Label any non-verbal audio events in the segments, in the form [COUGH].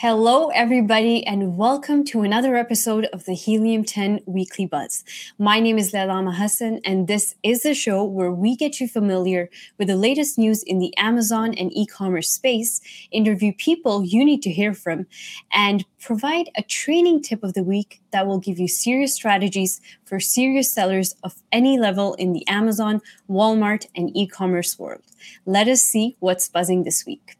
Hello, everybody, and welcome to another episode of the Helium 10 Weekly Buzz. My name is Lalama Hassan, and this is the show where we get you familiar with the latest news in the Amazon and e commerce space, interview people you need to hear from, and provide a training tip of the week that will give you serious strategies for serious sellers of any level in the Amazon, Walmart, and e commerce world. Let us see what's buzzing this week.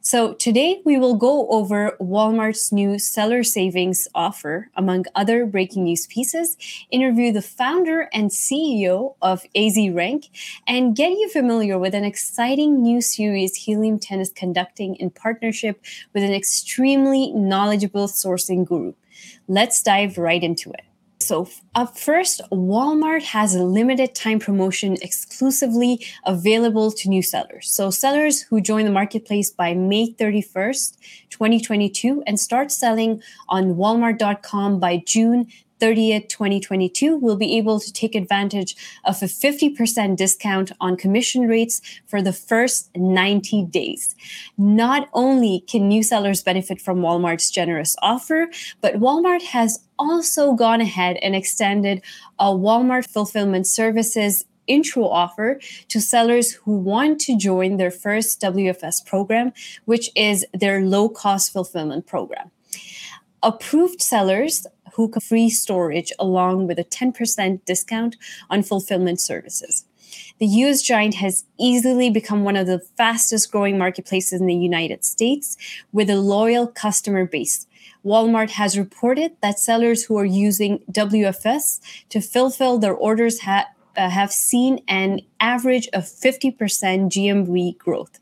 So today we will go over Walmart's new seller savings offer, among other breaking news pieces, interview the founder and CEO of AZ Rank, and get you familiar with an exciting new series Helium 10 is conducting in partnership with an extremely knowledgeable sourcing guru. Let's dive right into it. So, up uh, first, Walmart has a limited time promotion exclusively available to new sellers. So, sellers who join the marketplace by May 31st, 2022, and start selling on walmart.com by June 30th, 2022, will be able to take advantage of a 50% discount on commission rates for the first 90 days. Not only can new sellers benefit from Walmart's generous offer, but Walmart has also gone ahead and extended a Walmart fulfillment services intro offer to sellers who want to join their first WFS program, which is their low cost fulfillment program. Approved sellers Hookah free storage along with a 10% discount on fulfillment services. The US giant has easily become one of the fastest growing marketplaces in the United States with a loyal customer base. Walmart has reported that sellers who are using WFS to fulfill their orders ha- uh, have seen an average of 50% GMV growth.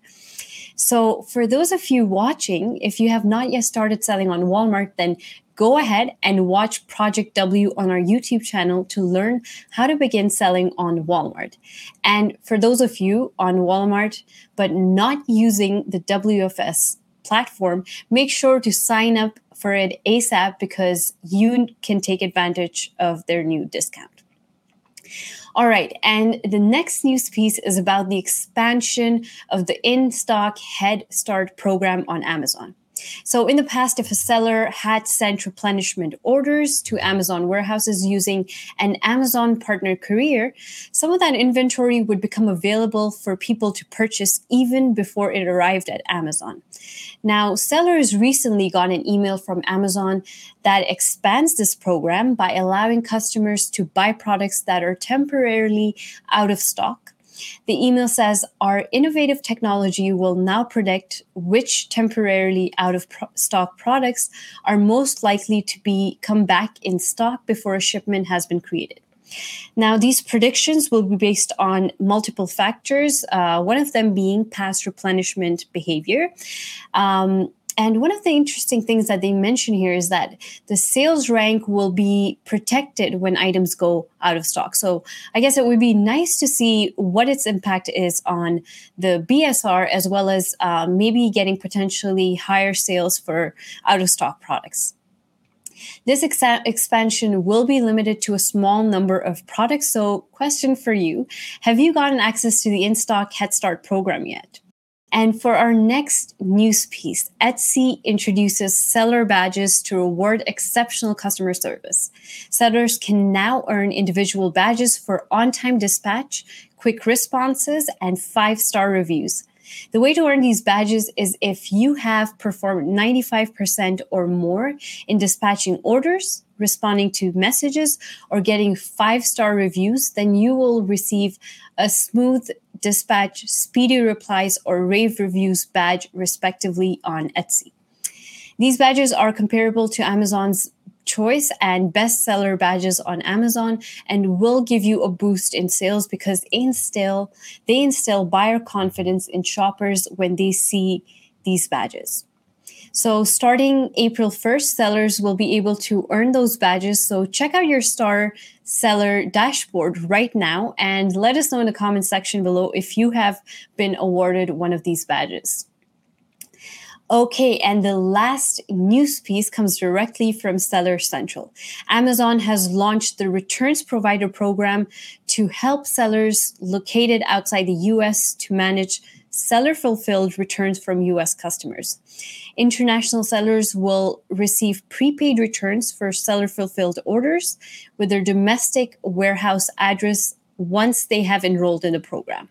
So, for those of you watching, if you have not yet started selling on Walmart, then go ahead and watch Project W on our YouTube channel to learn how to begin selling on Walmart. And for those of you on Walmart, but not using the WFS platform, make sure to sign up for it ASAP because you can take advantage of their new discount. All right, and the next news piece is about the expansion of the in stock Head Start program on Amazon. So, in the past, if a seller had sent replenishment orders to Amazon warehouses using an Amazon partner courier, some of that inventory would become available for people to purchase even before it arrived at Amazon. Now, sellers recently got an email from Amazon that expands this program by allowing customers to buy products that are temporarily out of stock the email says our innovative technology will now predict which temporarily out of pro- stock products are most likely to be come back in stock before a shipment has been created. Now, these predictions will be based on multiple factors, uh, one of them being past replenishment behavior. Um, and one of the interesting things that they mention here is that the sales rank will be protected when items go out of stock. So I guess it would be nice to see what its impact is on the BSR as well as uh, maybe getting potentially higher sales for out of stock products. This ex- expansion will be limited to a small number of products. So, question for you Have you gotten access to the in stock Head Start program yet? And for our next news piece, Etsy introduces seller badges to reward exceptional customer service. Sellers can now earn individual badges for on time dispatch, quick responses, and five star reviews. The way to earn these badges is if you have performed 95% or more in dispatching orders, responding to messages, or getting five star reviews, then you will receive a smooth dispatch, speedy replies, or rave reviews badge, respectively, on Etsy. These badges are comparable to Amazon's choice and bestseller badges on Amazon and will give you a boost in sales because instill they instill buyer confidence in shoppers when they see these badges. So starting April 1st, sellers will be able to earn those badges. So check out your star seller dashboard right now and let us know in the comment section below if you have been awarded one of these badges. Okay, and the last news piece comes directly from Seller Central. Amazon has launched the Returns Provider Program to help sellers located outside the US to manage seller fulfilled returns from US customers. International sellers will receive prepaid returns for seller fulfilled orders with their domestic warehouse address once they have enrolled in the program.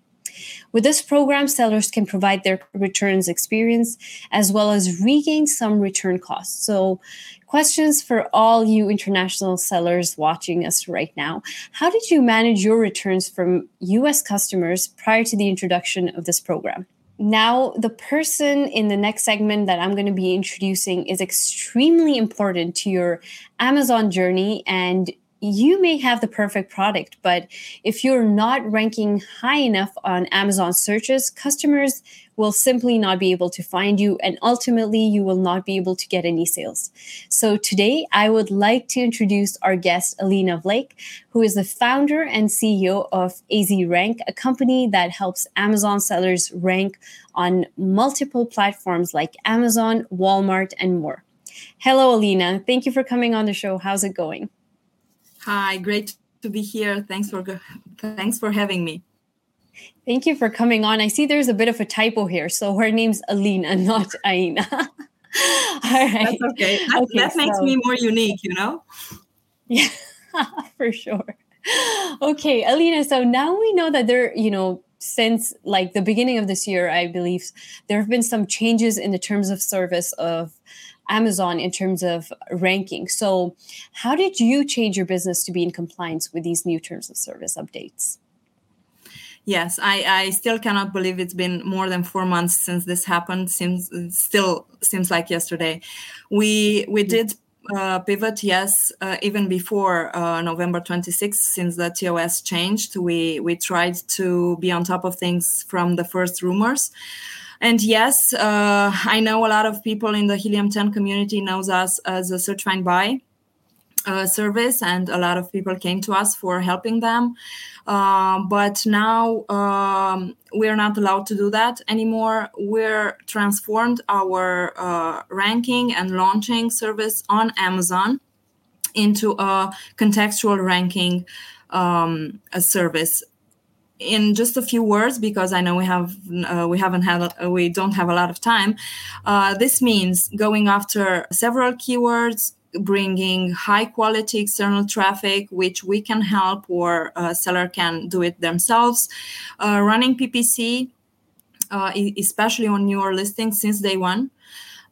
With this program, sellers can provide their returns experience as well as regain some return costs. So, questions for all you international sellers watching us right now. How did you manage your returns from US customers prior to the introduction of this program? Now, the person in the next segment that I'm going to be introducing is extremely important to your Amazon journey and you may have the perfect product, but if you're not ranking high enough on Amazon searches, customers will simply not be able to find you, and ultimately, you will not be able to get any sales. So, today, I would like to introduce our guest, Alina Vlaic, who is the founder and CEO of AZ Rank, a company that helps Amazon sellers rank on multiple platforms like Amazon, Walmart, and more. Hello, Alina. Thank you for coming on the show. How's it going? Hi, great to be here. Thanks for thanks for having me. Thank you for coming on. I see there's a bit of a typo here. So her name's Alina, [LAUGHS] not Aina. [LAUGHS] All right. That's okay. That, okay, that makes so, me more unique, you know? Yeah, [LAUGHS] for sure. Okay, Alina. So now we know that there, you know, since like the beginning of this year, I believe there have been some changes in the terms of service of Amazon in terms of ranking. So, how did you change your business to be in compliance with these new terms of service updates? Yes, I, I still cannot believe it's been more than four months since this happened. Seems still seems like yesterday. We we did uh, pivot, yes, uh, even before uh, November 26th, since the TOS changed, we we tried to be on top of things from the first rumors. And yes, uh, I know a lot of people in the Helium 10 community knows us as a search find buy uh, service, and a lot of people came to us for helping them. Uh, but now um, we're not allowed to do that anymore. We're transformed our uh, ranking and launching service on Amazon into a contextual ranking um, a service in just a few words because i know we have uh, we haven't had uh, we don't have a lot of time. Uh, this means going after several keywords bringing high quality external traffic which we can help or a seller can do it themselves. Uh, running ppc uh, especially on newer listings since day one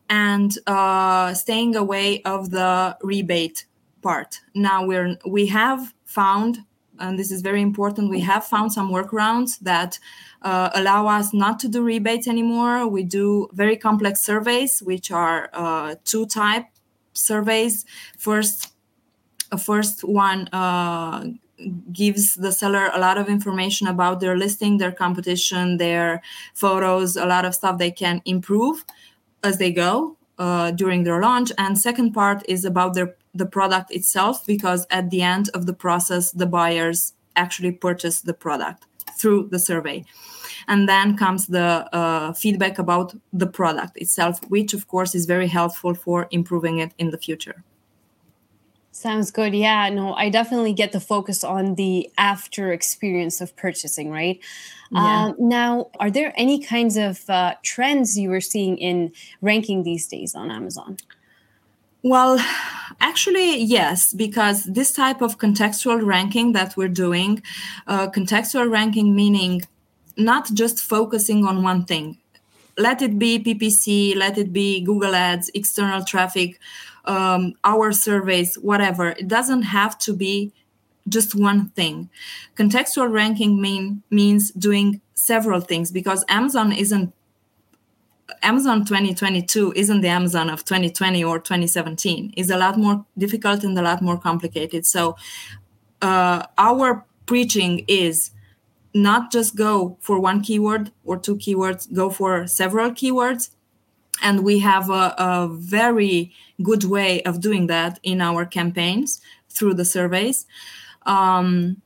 and uh, staying away of the rebate part. Now we're we have found and this is very important, we have found some workarounds that uh, allow us not to do rebates anymore. We do very complex surveys, which are uh, two type surveys. First, a first one uh, gives the seller a lot of information about their listing, their competition, their photos, a lot of stuff they can improve as they go uh, during their launch. And second part is about their the product itself because at the end of the process the buyers actually purchase the product through the survey and then comes the uh, feedback about the product itself which of course is very helpful for improving it in the future Sounds good. Yeah, no, I definitely get the focus on the after experience of purchasing, right? Yeah. Um, now, are there any kinds of uh, trends you are seeing in ranking these days on Amazon? Well, actually, yes, because this type of contextual ranking that we're doing, uh, contextual ranking meaning not just focusing on one thing. Let it be PPC, let it be Google Ads, external traffic, um, our surveys, whatever. It doesn't have to be just one thing. Contextual ranking mean, means doing several things because Amazon isn't Amazon 2022 isn't the Amazon of 2020 or 2017. It's a lot more difficult and a lot more complicated. So uh, our preaching is not just go for one keyword or two keywords, go for several keywords. And we have a, a very good way of doing that in our campaigns through the surveys. Um,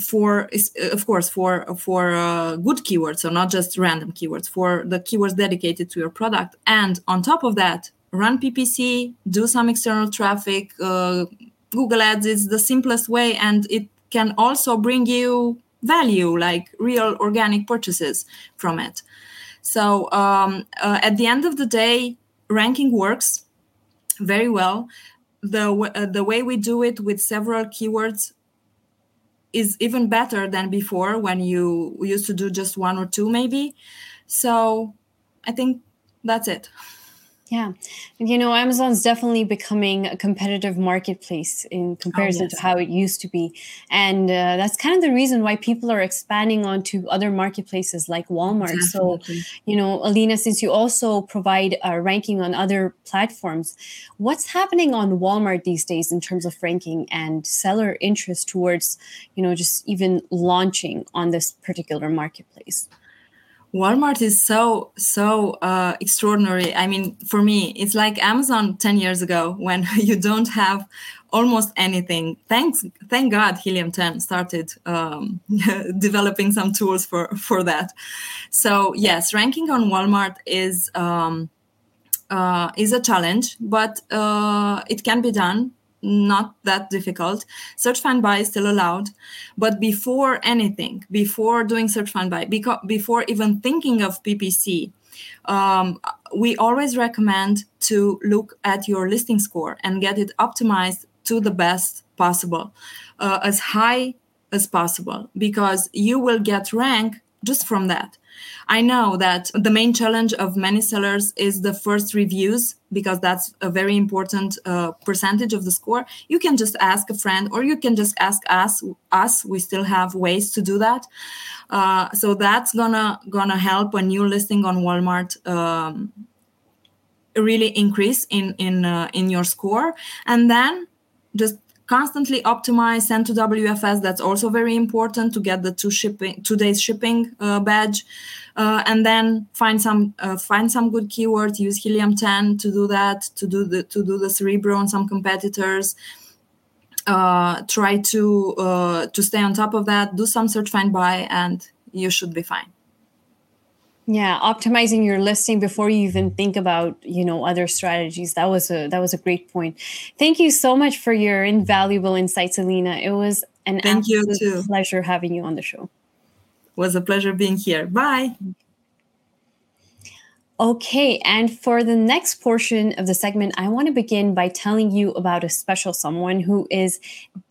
for of course for for uh, good keywords so not just random keywords for the keywords dedicated to your product and on top of that run ppc do some external traffic uh, google ads is the simplest way and it can also bring you value like real organic purchases from it So um, uh, at the end of the day, ranking works very well. The uh, the way we do it with several keywords is even better than before when you used to do just one or two maybe. So I think that's it. [LAUGHS] Yeah. You know, Amazon's definitely becoming a competitive marketplace in comparison oh, yes. to how it used to be. And uh, that's kind of the reason why people are expanding onto other marketplaces like Walmart. Definitely. So, you know, Alina, since you also provide a ranking on other platforms, what's happening on Walmart these days in terms of ranking and seller interest towards, you know, just even launching on this particular marketplace? Walmart is so so uh, extraordinary. I mean, for me, it's like Amazon ten years ago [LAUGHS] when you don't have almost anything. Thanks, thank God, Helium 10 started um, [LAUGHS] developing some tools for for that. So yes, ranking on Walmart is um, uh, is a challenge, but uh, it can be done not that difficult. Search find buy is still allowed, but before anything, before doing search find buy, because before even thinking of PPC, um, we always recommend to look at your listing score and get it optimized to the best possible, uh, as high as possible, because you will get rank just from that. I know that the main challenge of many sellers is the first reviews because that's a very important uh, percentage of the score. You can just ask a friend or you can just ask us. Us, we still have ways to do that. Uh, so that's gonna gonna help a new listing on Walmart. Um, really increase in in uh, in your score and then just constantly optimize send to wfs that's also very important to get the two shipping two days shipping uh, badge. Uh, and then find some uh, find some good keywords use helium 10 to do that to do the to do the cerebro on some competitors. Uh, try to uh, to stay on top of that do some search find buy and you should be fine yeah optimizing your listing before you even think about you know other strategies. That was a that was a great point. Thank you so much for your invaluable insights alina. It was an thank absolute pleasure having you on the show. It was a pleasure being here. Bye. Okay, and for the next portion of the segment, I want to begin by telling you about a special someone who is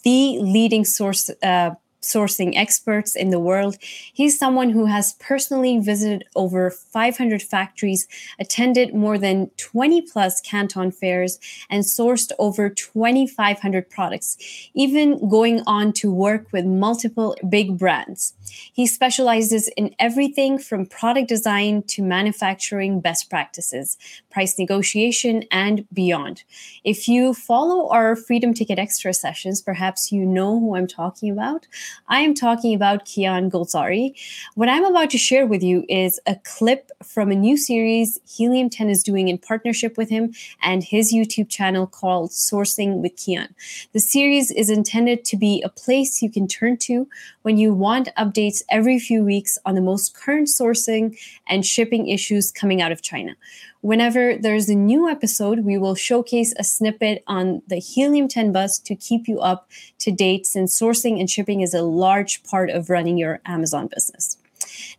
the leading source uh, sourcing experts in the world. He's someone who has personally visited over 500 factories, attended more than 20 plus Canton fairs, and sourced over 2,500 products, even going on to work with multiple big brands. He specializes in everything from product design to manufacturing best practices, price negotiation, and beyond. If you follow our Freedom Ticket Extra sessions, perhaps you know who I'm talking about. I am talking about Kian Golzari. What I'm about to share with you is a clip from a new series Helium 10 is doing in partnership with him and his YouTube channel called Sourcing with Kian. The series is intended to be a place you can turn to when you want updates every few weeks on the most current sourcing and shipping issues coming out of China. Whenever there's a new episode, we will showcase a snippet on the Helium 10 Buzz to keep you up to date since sourcing and shipping is a large part of running your Amazon business.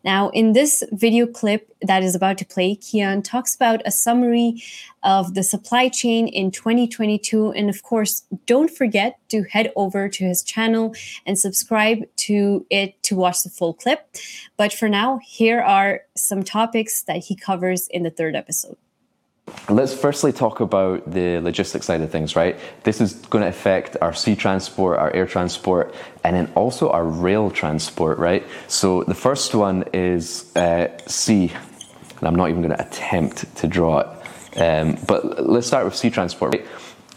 Now, in this video clip that is about to play, Kian talks about a summary of the supply chain in 2022. And of course, don't forget to head over to his channel and subscribe to it to watch the full clip. But for now, here are some topics that he covers in the third episode. Let's firstly talk about the logistics side of things, right? This is going to affect our sea transport, our air transport, and then also our rail transport, right? So the first one is uh, sea, and I'm not even going to attempt to draw it. Um, but let's start with sea transport. Right?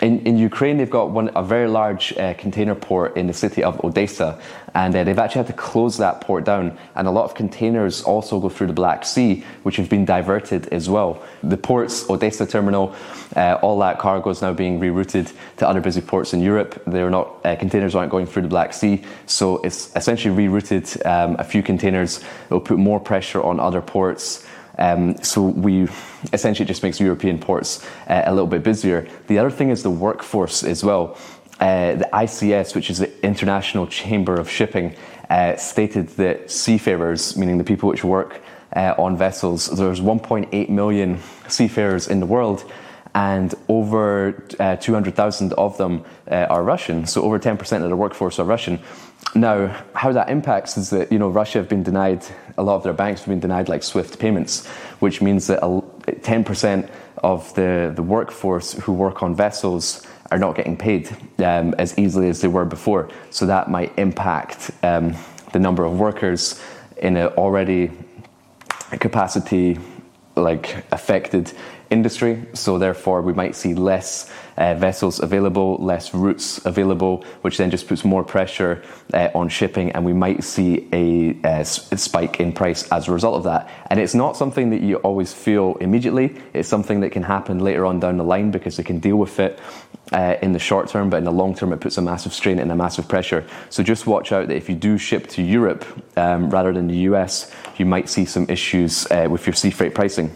In, in Ukraine, they've got one a very large uh, container port in the city of Odessa, and uh, they've actually had to close that port down. And a lot of containers also go through the Black Sea, which have been diverted as well. The ports, Odessa terminal, uh, all that cargo is now being rerouted to other busy ports in Europe. They're not uh, containers aren't going through the Black Sea, so it's essentially rerouted um, a few containers. It will put more pressure on other ports. Um, so we essentially just makes European ports uh, a little bit busier. The other thing is the workforce as well. Uh, the ICS, which is the International Chamber of Shipping, uh, stated that seafarers, meaning the people which work uh, on vessels. There's 1.8 million seafarers in the world, and over uh, 200,000 of them uh, are Russian. So over 10% of the workforce are Russian. Now, how that impacts is that you know Russia have been denied a lot of their banks have been denied like SWIFT payments, which means that 10% of the, the workforce who work on vessels are not getting paid um, as easily as they were before. So that might impact um, the number of workers in an already capacity like affected industry. So therefore, we might see less uh, vessels available, less routes available, which then just puts more pressure uh, on shipping, and we might see a, a, spike in price as a result of that. And it's not something that you always feel immediately. It's something that can happen later on down the line because they can deal with it uh, in the short term, but in the long term, it puts a massive strain and a massive pressure. So just watch out that if you do ship to Europe um, rather than the US, you might see some issues uh, with your sea freight pricing.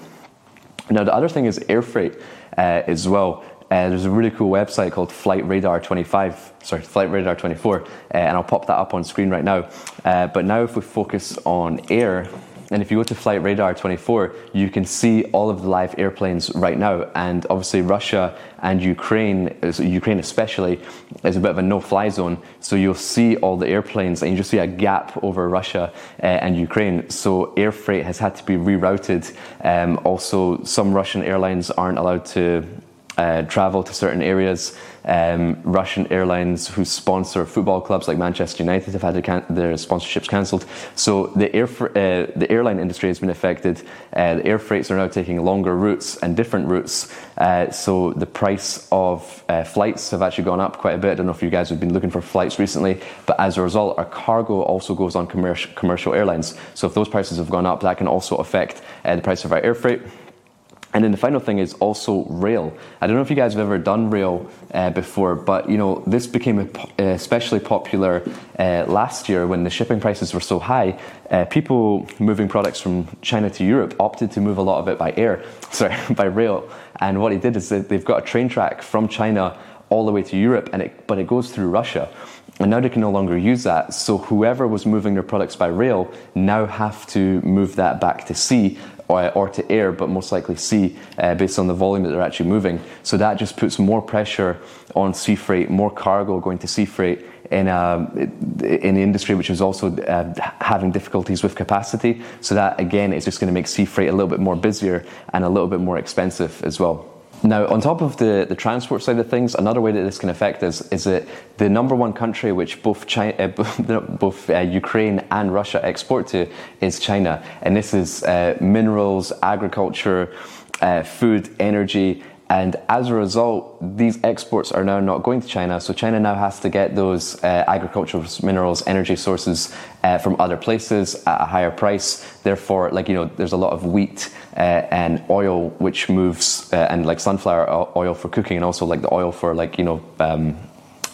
Now, the other thing is air freight uh, as well. Uh, there's a really cool website called Flight Radar 25, sorry, Flight Radar 24, uh, and I'll pop that up on screen right now. Uh, but now, if we focus on air, and if you go to Flight Radar 24, you can see all of the live airplanes right now. And obviously, Russia and Ukraine, Ukraine especially, is a bit of a no-fly zone. So you'll see all the airplanes, and you just see a gap over Russia uh, and Ukraine. So air freight has had to be rerouted. Um, also, some Russian airlines aren't allowed to uh, travel to certain areas. Um, Russian airlines who sponsor football clubs like Manchester United have had their, can- their sponsorships cancelled. So the air fr- uh, the airline industry has been affected. Uh, the air freights are now taking longer routes and different routes. Uh, so the price of uh, flights have actually gone up quite a bit. I don't know if you guys have been looking for flights recently, but as a result, our cargo also goes on commercial commercial airlines. So if those prices have gone up, that can also affect uh, the price of our air freight. And then the final thing is also rail. I don't know if you guys have ever done rail uh, before, but you know this became especially popular uh, last year when the shipping prices were so high. Uh, people moving products from China to Europe opted to move a lot of it by air, [LAUGHS] sorry, by rail. And what he did is they've got a train track from China all the way to Europe, and it, but it goes through Russia. And now they can no longer use that. So whoever was moving their products by rail now have to move that back to sea or, or to air, but most likely sea, uh, based on the volume that they're actually moving. So that just puts more pressure on sea freight, more cargo going to sea freight in, uh, in the industry, which is also uh, having difficulties with capacity. So that again is just going to make sea freight a little bit more busier and a little bit more expensive as well. Now, on top of the, the transport side of things, another way that this can affect us is that the number one country which both China, uh, [LAUGHS] both uh, Ukraine and Russia export to is China, and this is uh, minerals, agriculture, uh, food, energy, and as a result, these exports are now not going to China. So China now has to get those uh, agricultural minerals, energy sources uh, from other places at a higher price. Therefore, like you know, there's a lot of wheat uh, and oil which moves, uh, and like sunflower oil for cooking, and also like the oil for like you know. Um,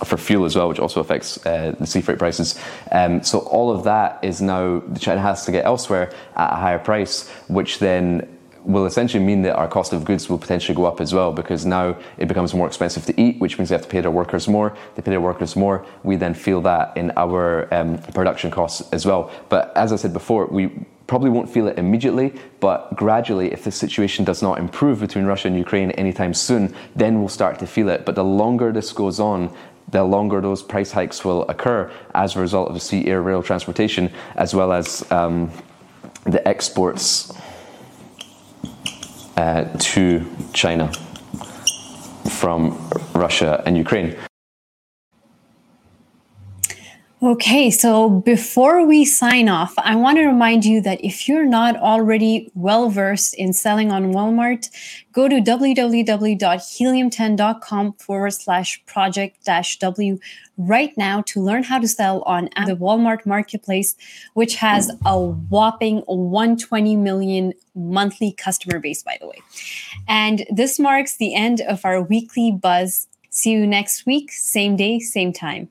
for fuel as well, which also affects uh, the sea freight prices. Um, so all of that is now China has to get elsewhere at a higher price, which then will essentially mean that our cost of goods will potentially go up as well because now it becomes more expensive to eat, which means they have to pay their workers more. They pay their workers more. We then feel that in our um, production costs as well. But as I said before, we probably won't feel it immediately, but gradually, if the situation does not improve between Russia and Ukraine anytime soon, then we'll start to feel it. But the longer this goes on, the longer those price hikes will occur as a result of sea, air, rail transportation, as well as um, the exports uh, to China from Russia and Ukraine. Okay, so before we sign off, I want to remind you that if you're not already well versed in selling on Walmart, go to www.helium10.com forward slash project dash W right now to learn how to sell on the Walmart marketplace, which has a whopping 120 million monthly customer base, by the way. And this marks the end of our weekly buzz. See you next week, same day, same time.